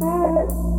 Oh.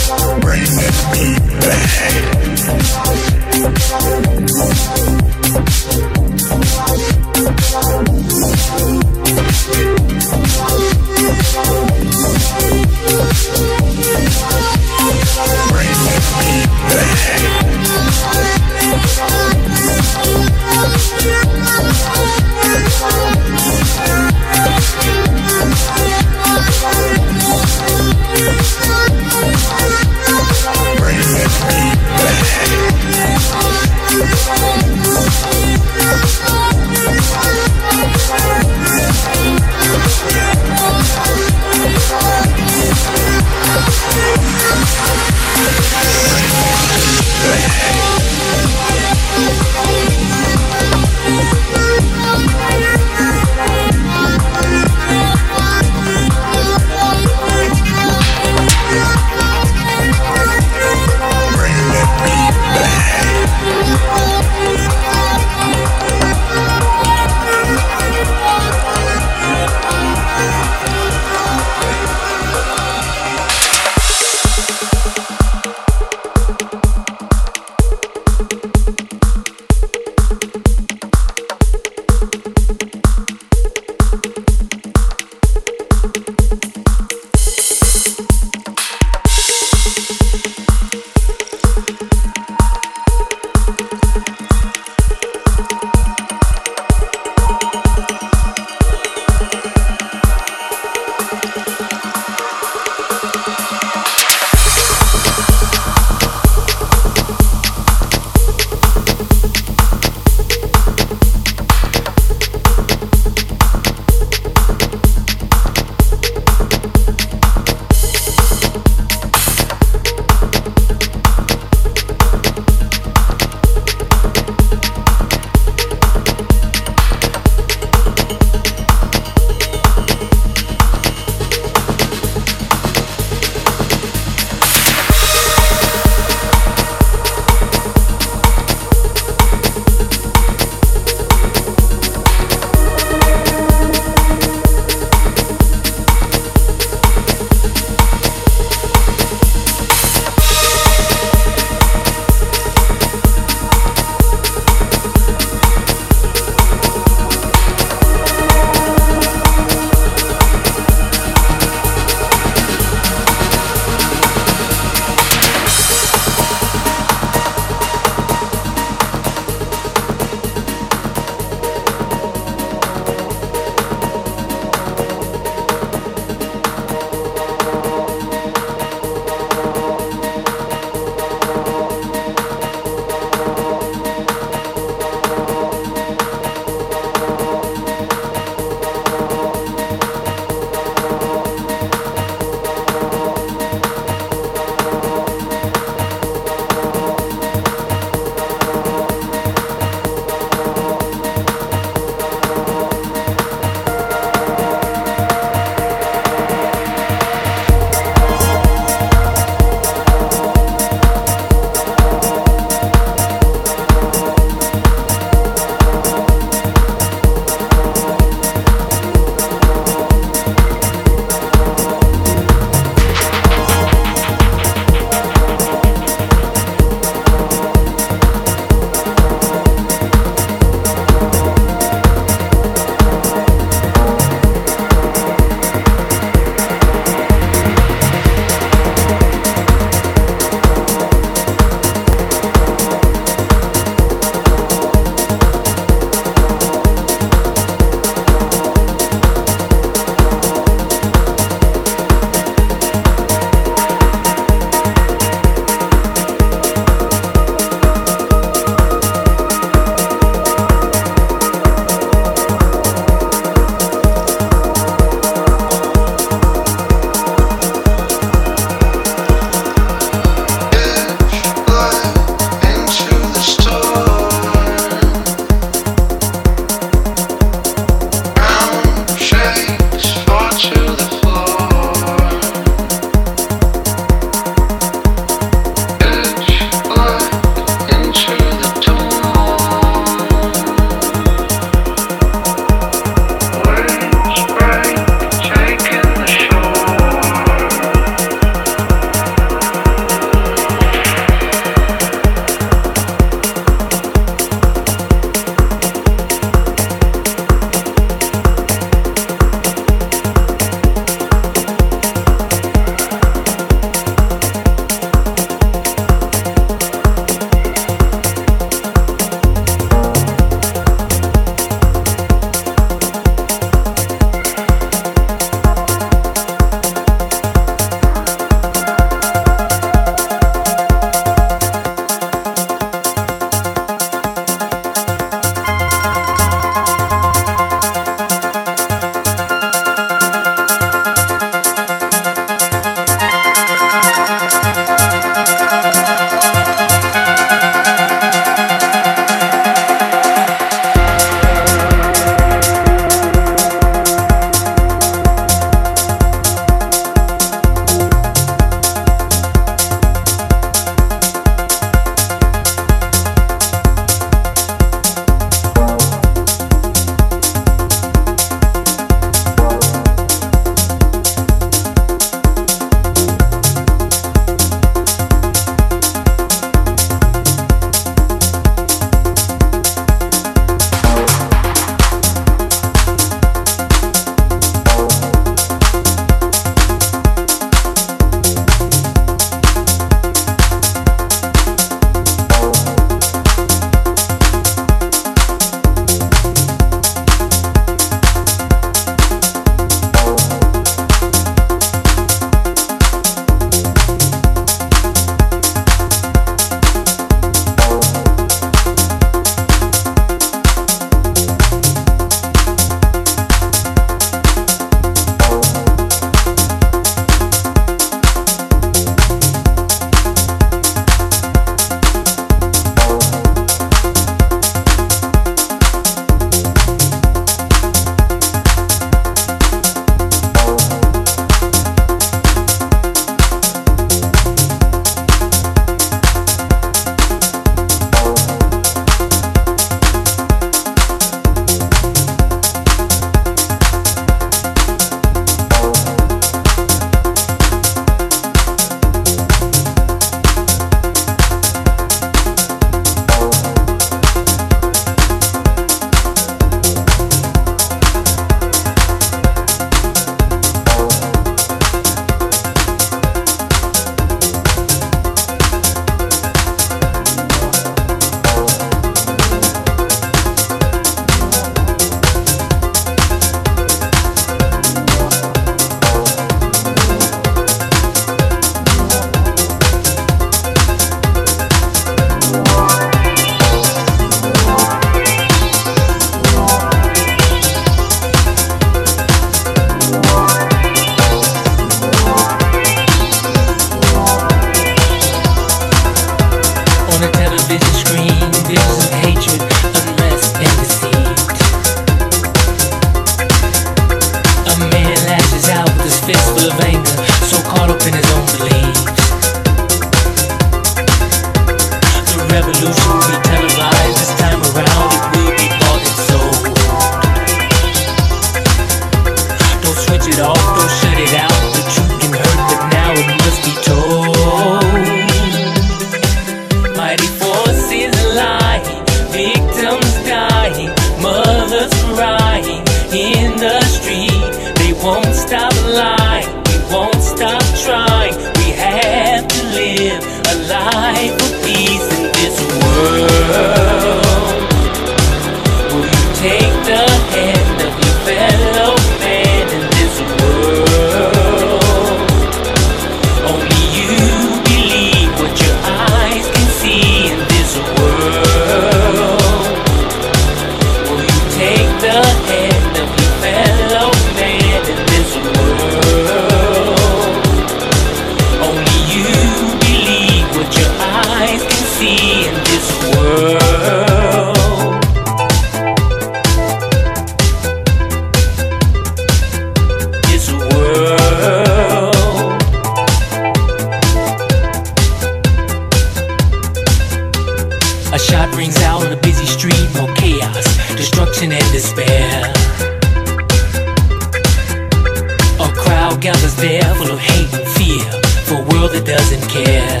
others there full of hate and fear for a world that doesn't care.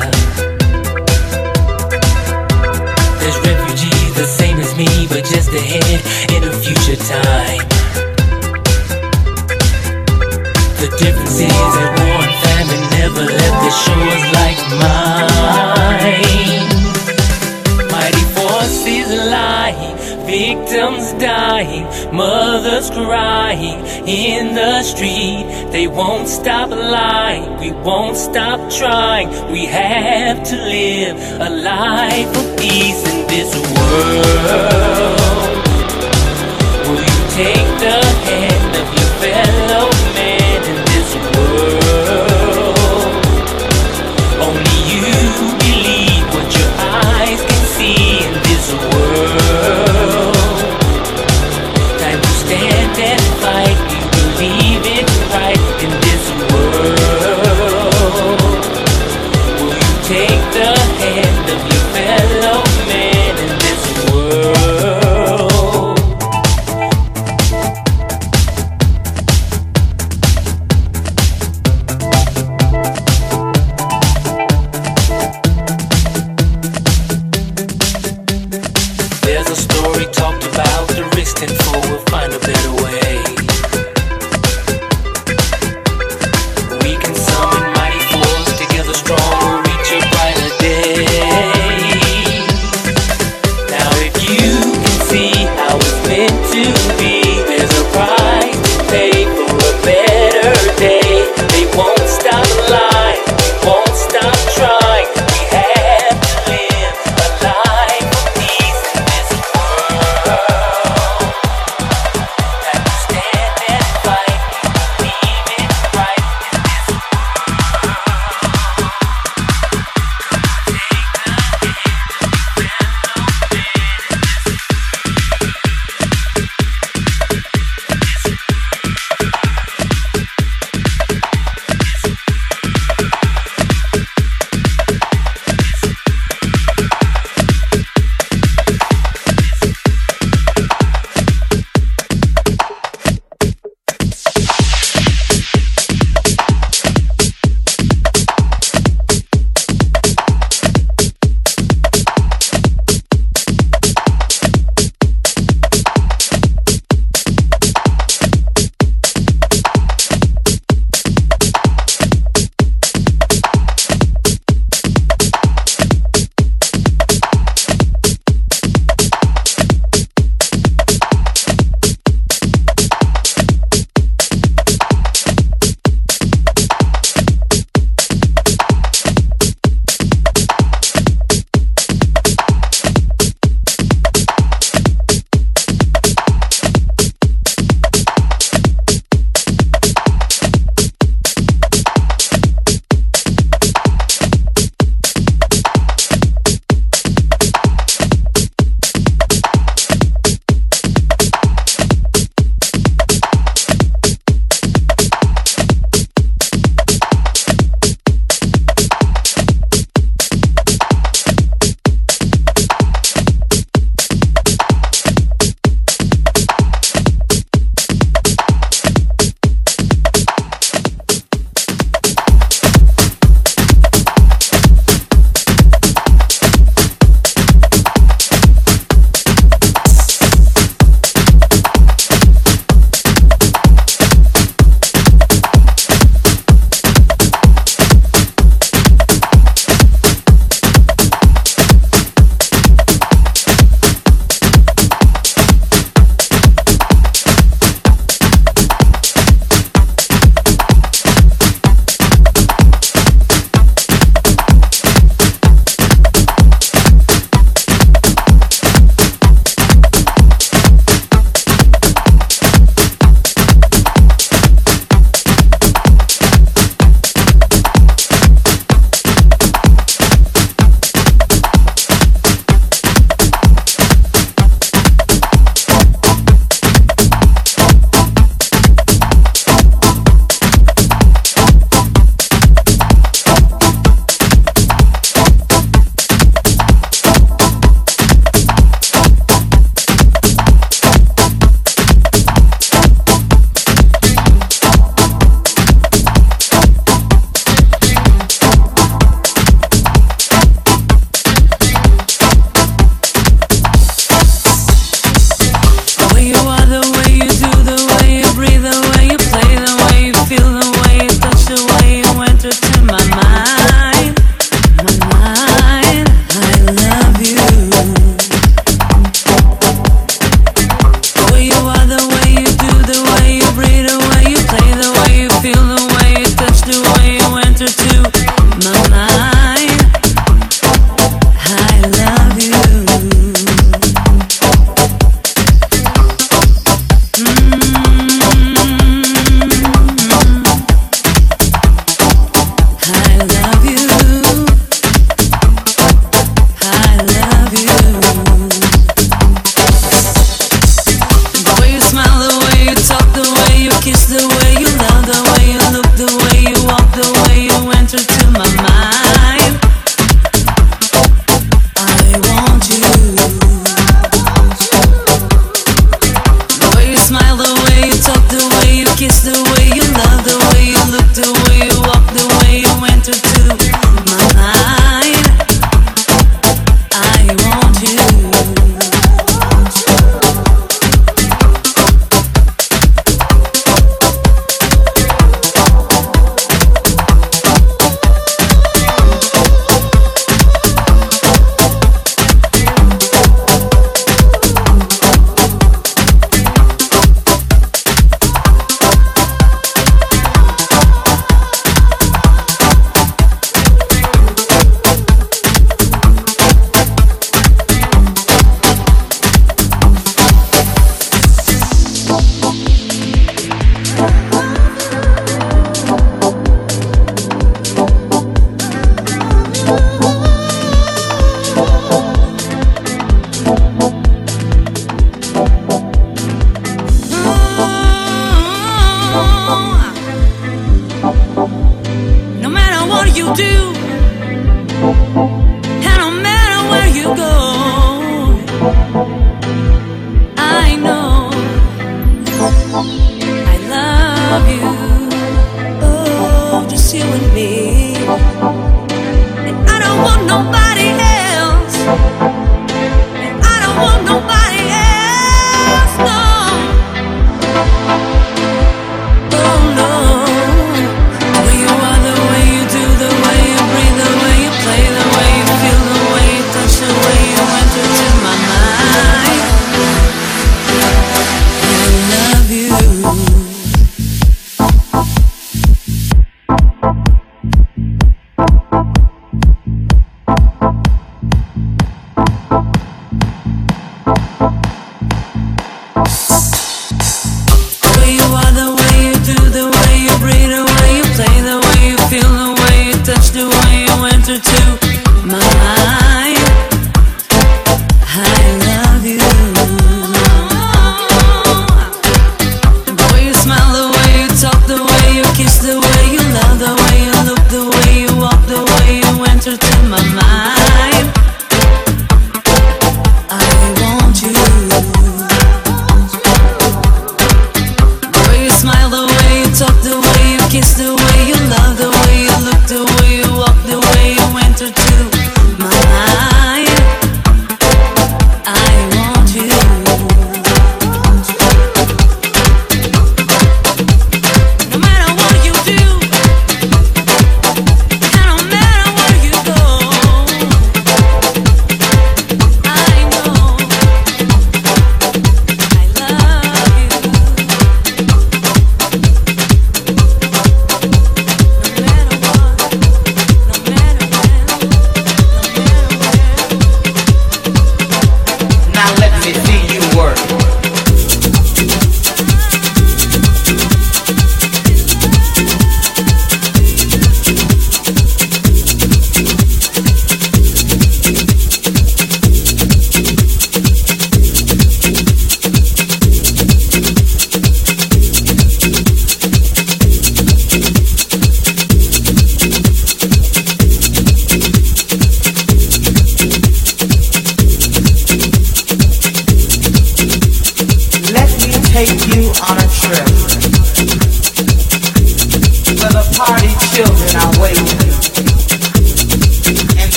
There's refugees the same as me, but just ahead in a future time. The difference is that war and famine never left the shores like mine. Mighty forces lie. Victims dying, mothers crying in the street. They won't stop lying, we won't stop trying. We have to live a life of peace in this world. Will you take the hand of your fellow?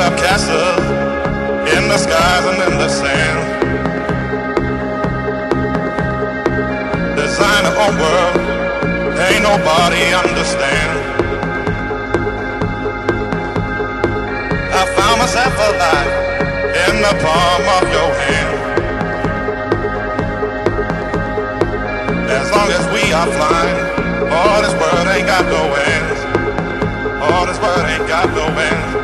Up castles in the skies and in the sand. Design our own world, ain't nobody understand. I found myself alive in the palm of your hand. As long as we are flying, all this world ain't got no ends. All this world ain't got no end.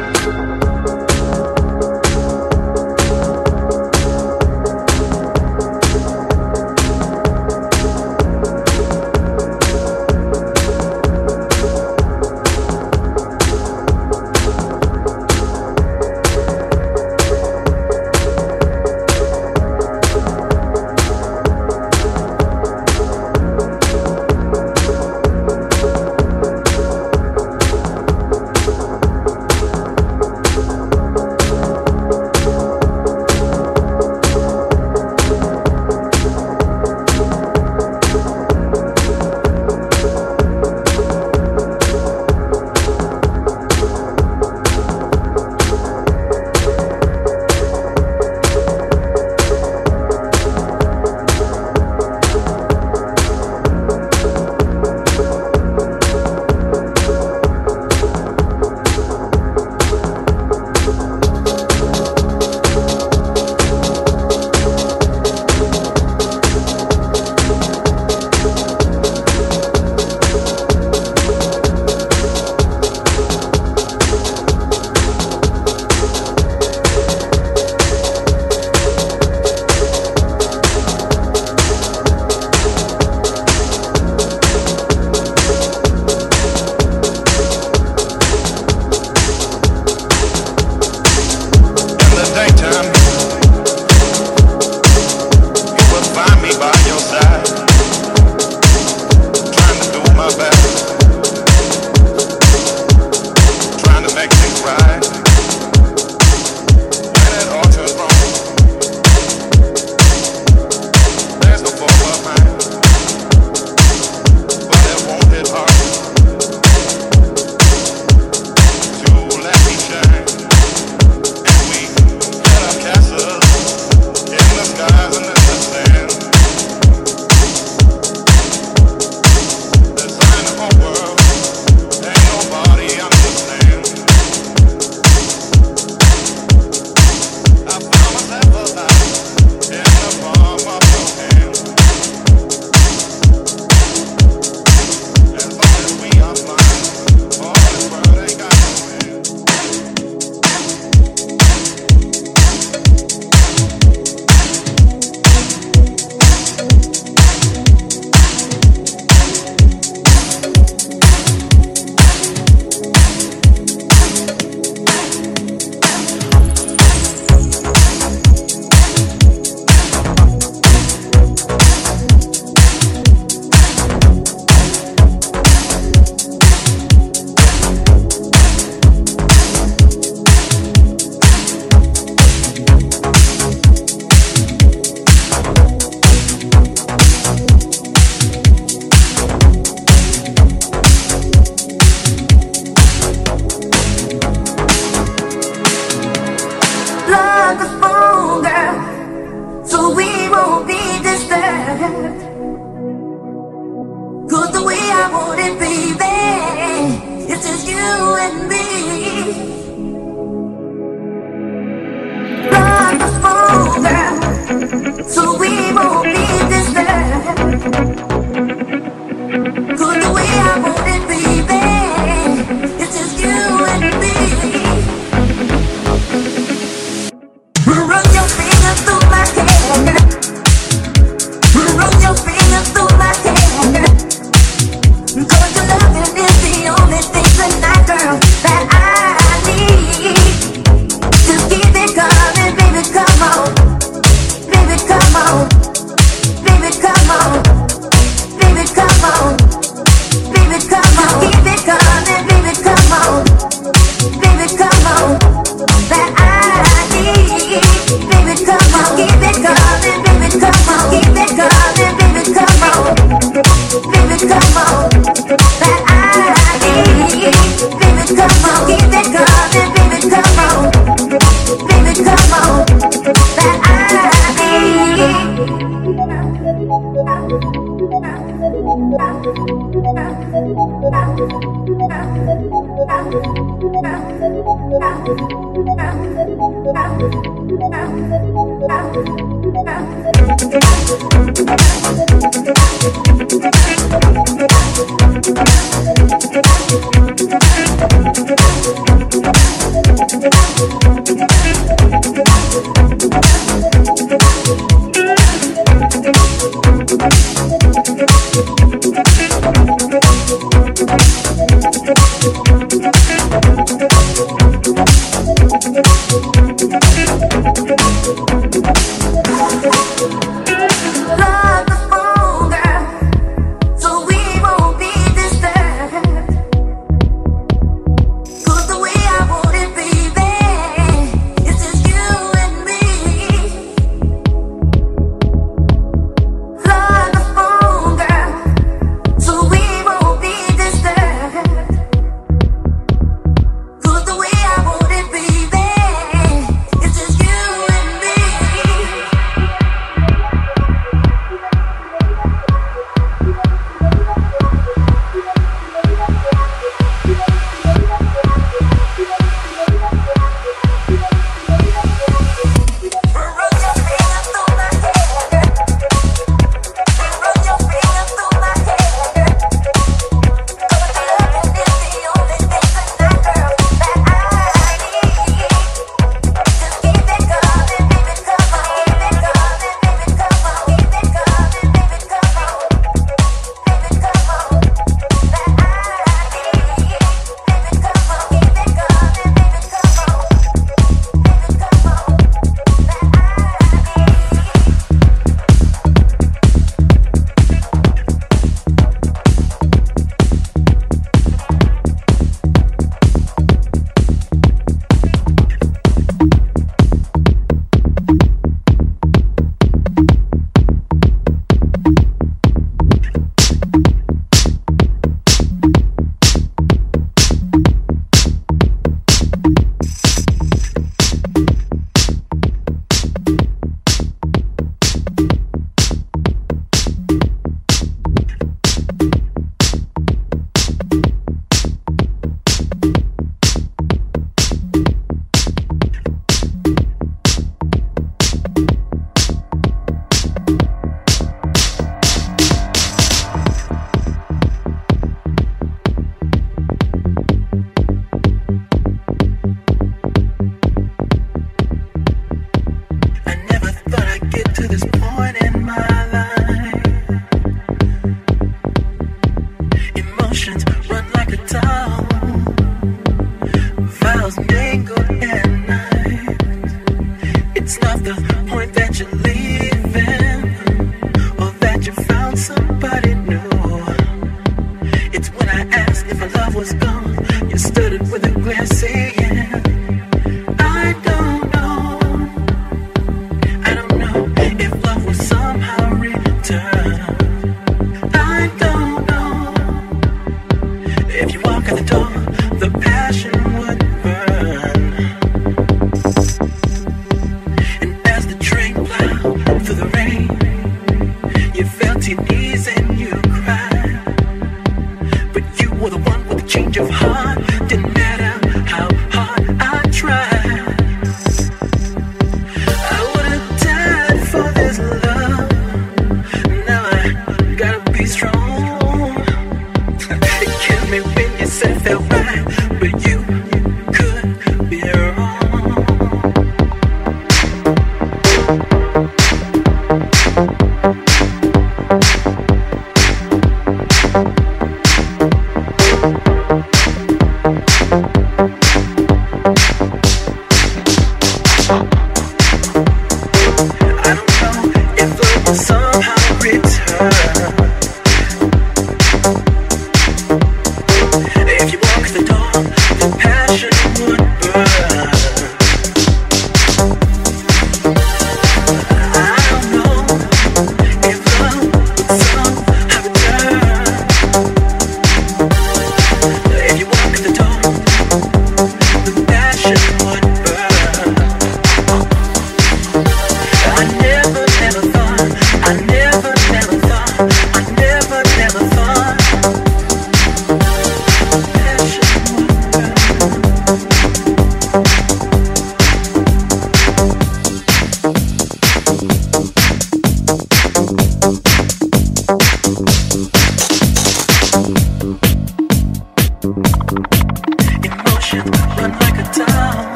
the way I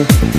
Thank